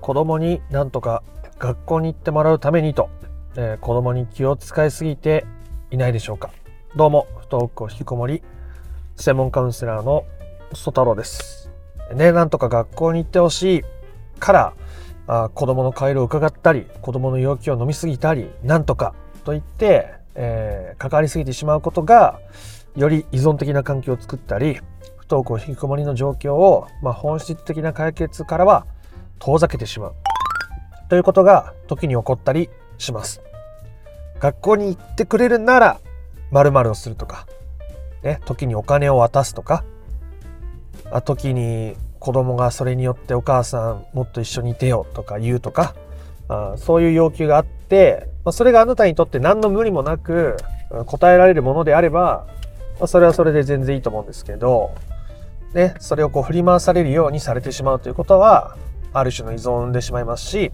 子供になんとか学校に行ってもらうためにと、えー、子供に気を使いすぎていないでしょうか。どうも不登校引きこもり専門カウンセラーの曽太郎です。ねなんとか学校に行ってほしいからあ子供の帰りを伺ったり子供の要求を飲みすぎたりなんとかと言って、えー、関わりすぎてしまうことがより依存的な環境を作ったり不登校引きこもりの状況を、まあ、本質的な解決からは遠ざけてしまうということが時に起こったりします。学校に行ってくれるなら〇〇をするとか、ね、時にお金を渡すとか、あ時に子供がそれによってお母さんもっと一緒にいてよとか言うとか、あそういう要求があって、まあ、それがあなたにとって何の無理もなく答えられるものであれば、まあ、それはそれで全然いいと思うんですけど、ね、それをこう振り回されるようにされてしまうということは、ある種の依存でしまいますし、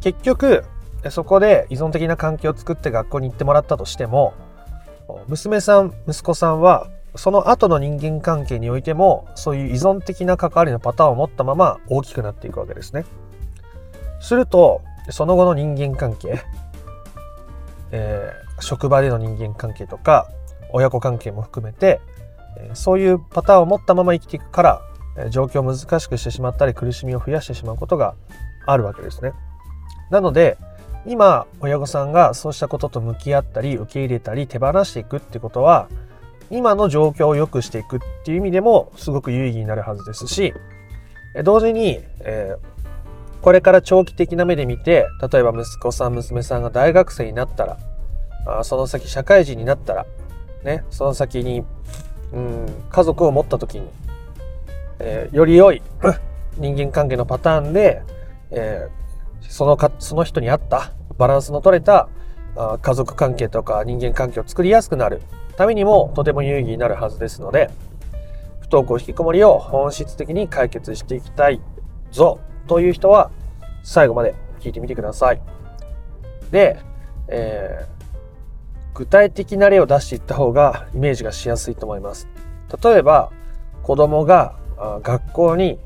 結局、そこで依存的な環境を作って学校に行ってもらったとしても、娘さん、息子さんは、その後の人間関係においても、そういう依存的な関わりのパターンを持ったまま大きくなっていくわけですね。すると、その後の人間関係、えー、職場での人間関係とか、親子関係も含めて、そういうパターンを持ったまま生きていくから、状況を難しくしてしまったり苦しみを増やしてしまうことがあるわけですね。なので今親御さんがそうしたことと向き合ったり受け入れたり手放していくってことは今の状況を良くしていくっていう意味でもすごく有意義になるはずですし同時に、えー、これから長期的な目で見て例えば息子さん娘さんが大学生になったらあその先社会人になったらねその先にうん家族を持った時にえー、より良い人間関係のパターンで、えー、そのかその人に合ったバランスの取れたあ家族関係とか人間関係を作りやすくなるためにもとても有意義になるはずですので不登校引きこもりを本質的に解決していきたいぞという人は最後まで聞いてみてください。で、えー、具体的な例を出していった方がイメージがしやすいと思います。例えば子供が学校に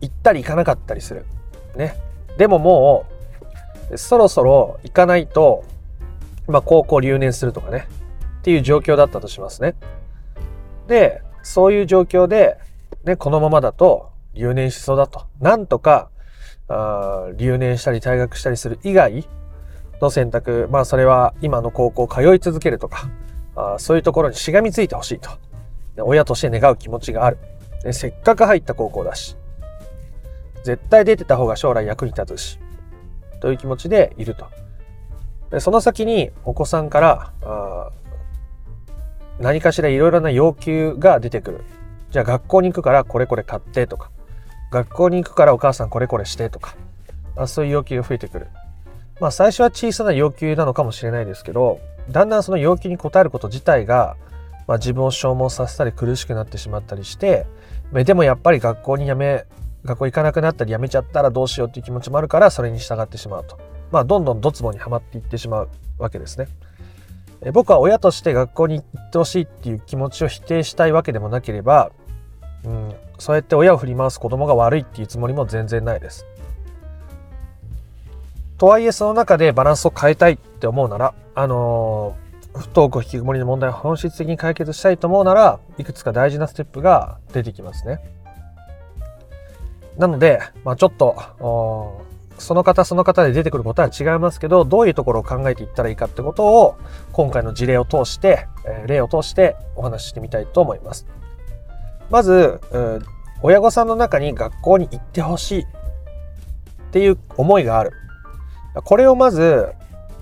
行ったり行かなかったりする。ね。でももう、そろそろ行かないと、まあ、高校留年するとかね。っていう状況だったとしますね。で、そういう状況で、ね、このままだと留年しそうだと。なんとか、あ留年したり退学したりする以外の選択、まあそれは今の高校通い続けるとか、あそういうところにしがみついてほしいと。親として願う気持ちがある。せっかく入った高校だし絶対出てた方が将来役に立つしという気持ちでいると。でその先にお子さんからあ何かしらいろいろな要求が出てくる。じゃあ学校に行くからこれこれ買ってとか学校に行くからお母さんこれこれしてとかあそういう要求が増えてくる。まあ最初は小さな要求なのかもしれないですけどだんだんその要求に応えること自体がまあ、自分を消耗させたり苦しくなってしまったりしてでもやっぱり学校に辞め学校行かなくなったり辞めちゃったらどうしようっていう気持ちもあるからそれに従ってしまうと、まあ、どんどんドツボにはまっていってしまうわけですね。え僕は親として学校に行ってほしいっていう気持ちを否定したいわけでもなければ、うん、そうやって親を振り回す子供が悪いっていうつもりも全然ないです。とはいえその中でバランスを変えたいって思うなら、あのー不登校引きこもりの問題を本質的に解決したいと思うならいくつか大事なステップが出てきますね。なので、まあ、ちょっとその方その方で出てくることは違いますけどどういうところを考えていったらいいかってことを今回の事例を通して、え例を通してお話ししてみたいと思います。まず、親御さんの中に学校に行ってほしいっていう思いがある。これをまず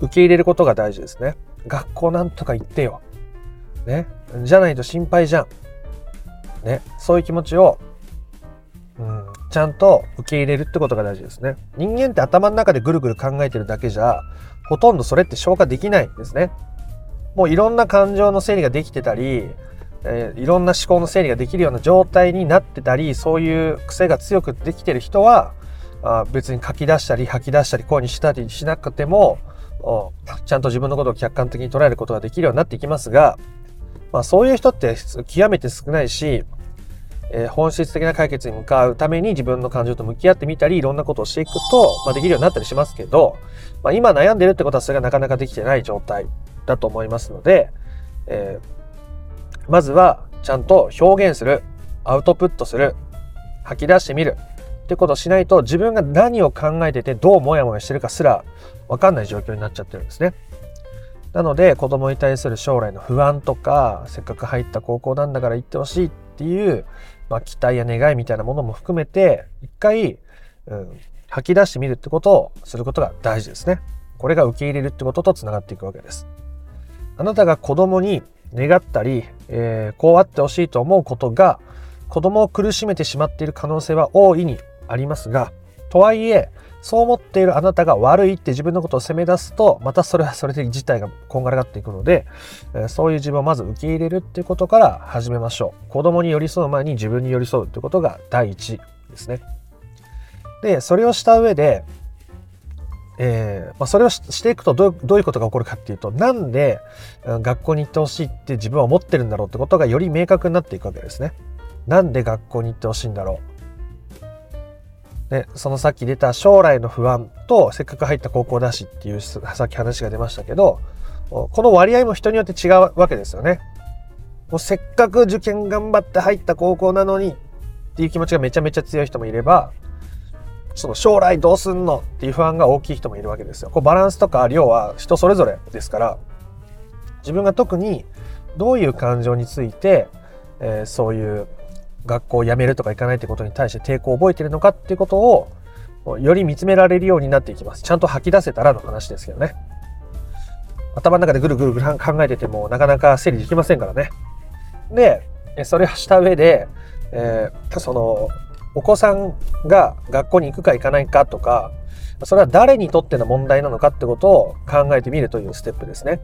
受け入れることが大事ですね。学校なんとか行ってよ。ね。じゃないと心配じゃん。ね。そういう気持ちを、うん、ちゃんと受け入れるってことが大事ですね。人間って頭の中でぐるぐる考えてるだけじゃ、ほとんどそれって消化できないんですね。もういろんな感情の整理ができてたり、えー、いろんな思考の整理ができるような状態になってたり、そういう癖が強くできてる人は、あ別に書き出したり吐き出したり声にしたりしなくても、ちゃんと自分のことを客観的に捉えることができるようになっていきますが、まあ、そういう人って極めて少ないし、えー、本質的な解決に向かうために自分の感情と向き合ってみたり、いろんなことをしていくと、まあ、できるようになったりしますけど、まあ、今悩んでるってことはそれがなかなかできてない状態だと思いますので、えー、まずはちゃんと表現する、アウトプットする、吐き出してみる。ってことをしないと自分が何を考えててどうモヤモヤしてるかすらわかんない状況になっちゃってるんですね。なので子供に対する将来の不安とかせっかく入った高校なんだから行ってほしいっていう、まあ、期待や願いみたいなものも含めて一回、うん、吐き出してみるってことをすることが大事ですね。これが受け入れるってこととつながっていくわけです。あなたが子供に願ったり、えー、こうあってほしいと思うことが子供を苦しめてしまっている可能性は大いにありますがとはいえそう思っているあなたが悪いって自分のことを責め出すとまたそれはそれで自体がこんがらがっていくので、そういう自分をまず受け入れるっていうことから始めましょう子供に寄り添う前に自分に寄り添うってことが第一ですねでそれをした上でえーまあ、それをしていくとどうどういうことが起こるかっていうとなんで学校に行ってほしいって自分は思ってるんだろうってことがより明確になっていくわけですね。なんで学校に行ってほしいんだろう。でそのさっき出た将来の不安とせっかく入った高校だしっていうさっき話が出ましたけどこの割合も人によって違うわけですよね。もうせっかく受験頑張って入った高校なのにっていう気持ちがめちゃめちゃ強い人もいればその将来どうすんのっていう不安が大きい人もいるわけですよ。こうバランスとか量は人それぞれですから自分が特にどういう感情について、えー、そういう学校を辞めるとか行かないってことに対して抵抗を覚えてるのかっていうことをより見つめられるようになっていきます。ちゃんと吐き出せたらの話ですけどね。頭の中でぐるぐるぐる考えててもなかなか整理できませんからね。で、それをした上で、えー、そのお子さんが学校に行くか行かないかとか、それは誰にとっての問題なのかってことを考えてみるというステップですね。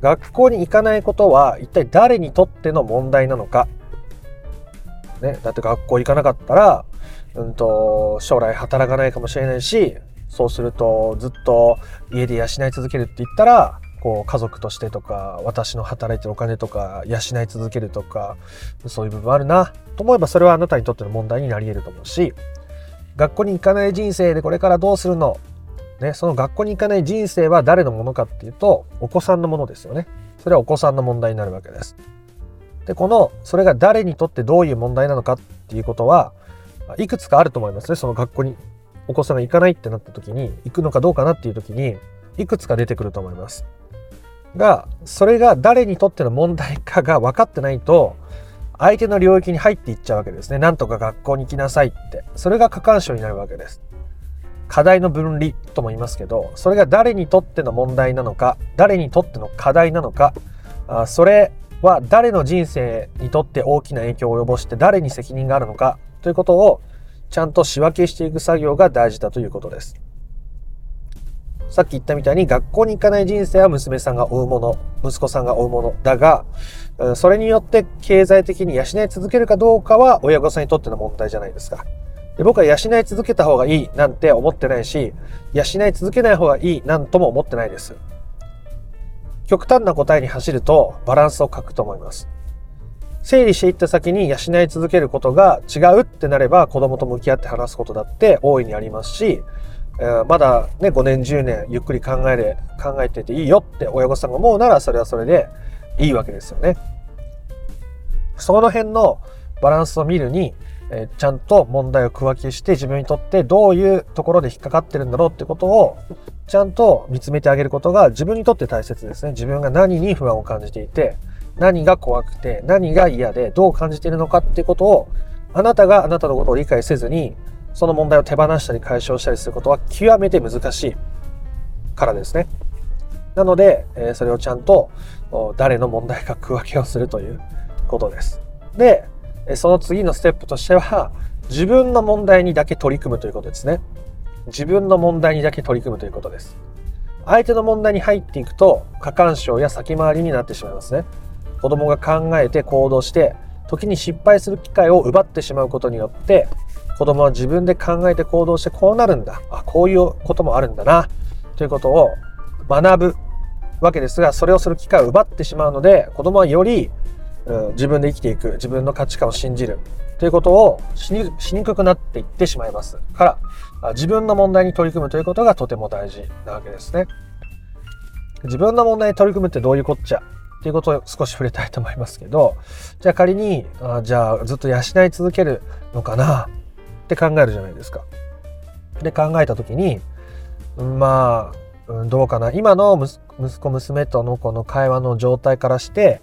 学校に行かないことは一体誰にとっての問題なのか。ね、だって学校行かなかったら、うんと、将来働かないかもしれないし、そうするとずっと家で養い続けるって言ったら、こう家族としてとか私の働いてるお金とか養い続けるとかそういう部分あるな。と思えばそれはあなたにとっての問題になり得ると思うし学校に行かない人生でこれからどうするの、ね、その学校に行かない人生は誰のものかっていうとお子さんのものですよね。それはお子さんの問題になるわけです。でこのそれが誰にとってどういう問題なのかっていうことはいくつかあると思いますねその学校にお子さんが行かないってなった時に行くのかどうかなっていう時にいくつか出てくると思いますがそれが誰にとっての問題かが分かってないと相手の領域に入っていっちゃうわけですね。なんとか学校に来なさいって。それが過干渉になるわけです。課題の分離とも言いますけど、それが誰にとっての問題なのか、誰にとっての課題なのか、あそれは誰の人生にとって大きな影響を及ぼして誰に責任があるのかということをちゃんと仕分けしていく作業が大事だということです。さっき言ったみたいに学校に行かない人生は娘さんが追うもの、息子さんが追うものだが、それによって経済的に養い続けるかどうかは親御さんにとっての問題じゃないですか。で僕は養い続けた方がいいなんて思ってないし、養い続けない方がいいなんとも思ってないです。極端な答えに走るとバランスを欠くと思います。整理していった先に養い続けることが違うってなれば子供と向き合って話すことだって大いにありますし、えまだね、5年、10年、ゆっくり考えれ、考えてていいよって親御さんが思うなら、それはそれでいいわけですよね。その辺のバランスを見るに、えちゃんと問題を区分けして自分にとってどういうところで引っかかってるんだろうってことをちゃんと見つめてあげることが自分にとって大切ですね。自分が何に不安を感じていて、何が怖くて、何が嫌で、どう感じているのかってことを、あなたがあなたのことを理解せずに、その問題を手放したり解消したりすることは極めて難しいからですね。なので、えそれをちゃんと誰の問題か区分けをするということです。で、その次のステップとしては、自分の問題にだけ取り組むということですね。自分の問題にだけ取り組むということです。相手の問題に入っていくと、過干渉や先回りになってしまいますね。子供が考えて行動して、時に失敗する機会を奪ってしまうことによって、子供は自分で考えて行動してこうなるんだ。あ、こういうこともあるんだな。ということを学ぶわけですが、それをする機会を奪ってしまうので、子供はより自分で生きていく、自分の価値観を信じるということをしにしにくくなっていってしまいますから、自分の問題に取り組むということがとても大事なわけですね。自分の問題に取り組むってどういうこっちゃ？っていうことを少し触れたいと思いますけど、じゃあ仮に、あじゃあずっと養い続けるのかな？って考えるじゃないですか。で考えた時に、まあ、どうかな？今の息子娘とのこの会話の状態からして、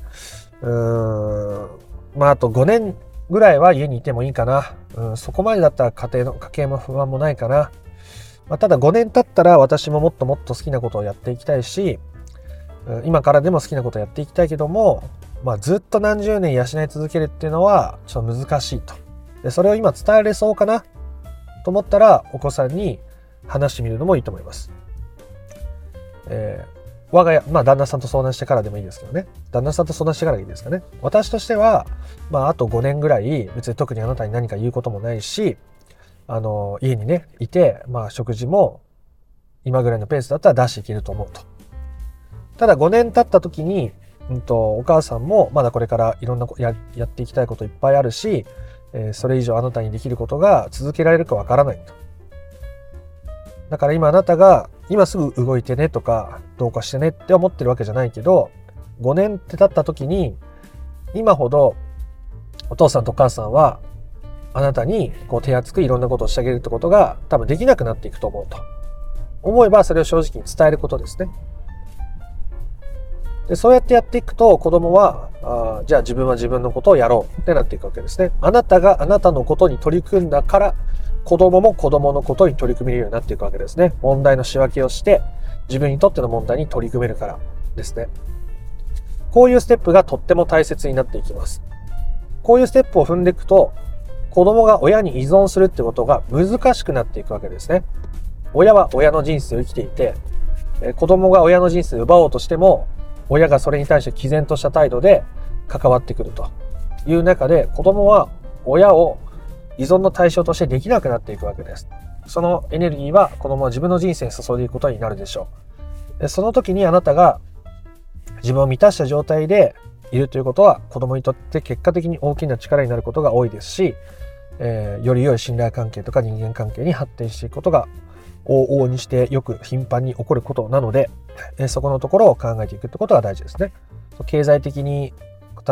うん、まああと5年ぐらいは家にいてもいいかな。うん、そこまでだったら家庭の家計も不安もないかな。まあ、ただ5年経ったら私ももっともっと好きなことをやっていきたいし、今からでも好きなことをやっていきたいけども、まあ、ずっと何十年養い続けるっていうのはちょっと難しいと。でそれを今伝えれそうかな？と思ったらお子さんに話してみるのもいいと思います。えー、我が家、まあ旦那さんと相談してからでもいいですけどね。旦那さんと相談してからいいですかね。私としては、まああと5年ぐらい別に特にあなたに何か言うこともないし、あの、家にね、いて、まあ食事も今ぐらいのペースだったら出していけると思うと。ただ5年経った時に、うんと、お母さんもまだこれからいろんなややっていきたいこといっぱいあるし、えー、それ以上あなたにできることが続けられるかわからないと。だから今あなたが今すぐ動いてねとかどうかしてねって思ってるわけじゃないけど5年って経った時に今ほどお父さんとお母さんはあなたにこう手厚くいろんなことをしてあげるってことが多分できなくなっていくと思うと思えばそれを正直に伝えることですね。でそうやってやっていくと子供はあじゃあ自分は自分のことをやろうってなっていくわけですね。あなたがあなたのことに取り組んだから子供も子供のことに取り組めるようになっていくわけですね。問題の仕分けをして自分にとっての問題に取り組めるからですね。こういうステップがとっても大切になっていきます。こういうステップを踏んでいくと子供が親に依存するってことが難しくなっていくわけですね。親は親の人生を生きていて子供が親の人生を奪おうとしても親がそれに対して毅然とした態度で関わってくるという中で子供は親を依存の対象としてできなくなっていくわけです。そのエネルギーは子供は自分の人生に注いでいくことになるでしょう。でその時にあなたが自分を満たした状態でいるということは子供にとって結果的に大きな力になることが多いですし、えー、より良い信頼関係とか人間関係に発展していくことが往々にしてよく頻繁に起こることなので、えそこのところを考えていくってことが大事ですね。経済的に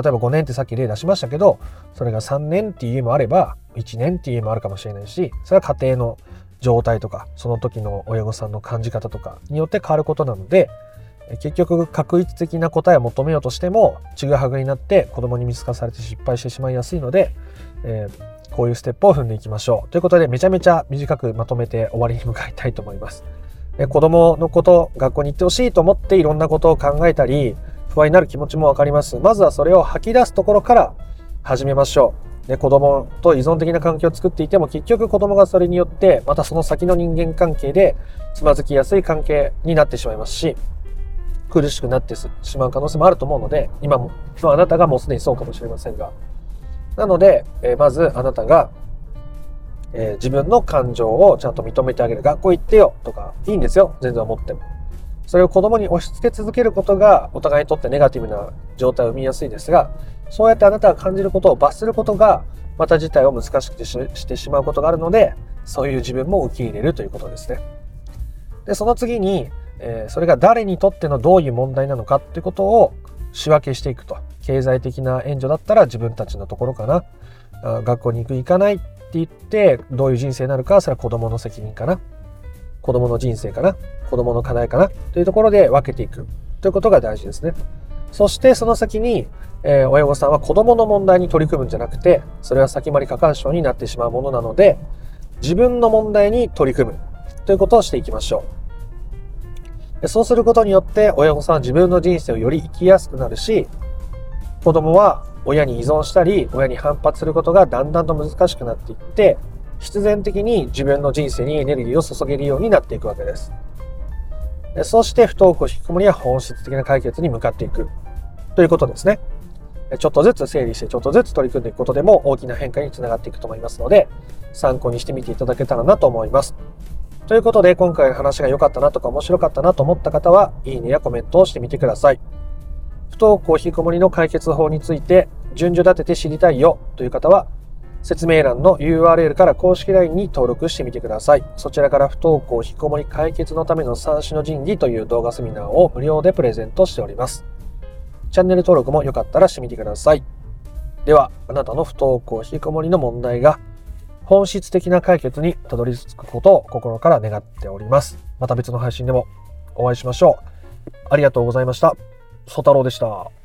例えば5年ってさっき例出しましたけどそれが3年っていう家もあれば1年っていう家もあるかもしれないしそれは家庭の状態とかその時の親御さんの感じ方とかによって変わることなので結局確一的な答えを求めようとしてもちぐはぐになって子供に見透かされて失敗してしまいやすいので、えー、こういうステップを踏んでいきましょうということでめちゃめちゃ短くまとめて終わりに向かいたいと思います。子供のこと学校に行ってほしいと思っていろんなことを考えたり不安になる気持ちもわかります。まずはそれを吐き出すところから始めましょう。で子供と依存的な関係を作っていても結局子供がそれによってまたその先の人間関係でつまずきやすい関係になってしまいますし苦しくなってしまう可能性もあると思うので今もあなたがもうすでにそうかもしれませんがなので、えまずあなたが、え自分の感情をちゃんと認めてあげる学校行ってよとかいいんですよ全然思ってもそれを子供に押し付け続けることがお互いにとってネガティブな状態を生みやすいですが、そうやってあなたが感じることを罰することが、また自体を難しくしてしまうことがあるので、そういう自分も受け入れるということですね。で、その次に、えー、それが誰にとってのどういう問題なのかっていうことを仕分けしていくと。経済的な援助だったら自分たちのところかな。あ学校に行く行かないって言って、どういう人生になるかそれは子供の責任かな。子供の人生かな？子供の課題かな？というところで分けていくということが大事ですね。そしてその先に、えー、親御さんは子供の問題に取り組むんじゃなくて、それは先回り過干渉になってしまうものなので、自分の問題に取り組むということをしていきましょう。そうすることによって親御さんは自分の人生をより生きやすくなるし、子供は親に依存したり、親に反発することがだんだんと難しくなっていって、必然的に自分の人生にエネルギーを注げるようになっていくわけです。そして不登校引きこもりは本質的な解決に向かっていくということですね。ちょっとずつ整理してちょっとずつ取り組んでいくことでも大きな変化につながっていくと思いますので、参考にしてみていただけたらなと思います。ということで、今回の話が良かったなとか面白かったなと思った方は、いいねやコメントをしてみてください。不登校引きこもりの解決法について、順序立てて知りたいよという方は、説明欄の URL から公式 LINE に登録してみてください。そちらから不登校引きこもり解決のための三種の神器という動画セミナーを無料でプレゼントしております。チャンネル登録もよかったらしてみてください。では、あなたの不登校引きこもりの問題が本質的な解決にたどり着くことを心から願っております。また別の配信でもお会いしましょう。ありがとうございました。ソ太郎でした。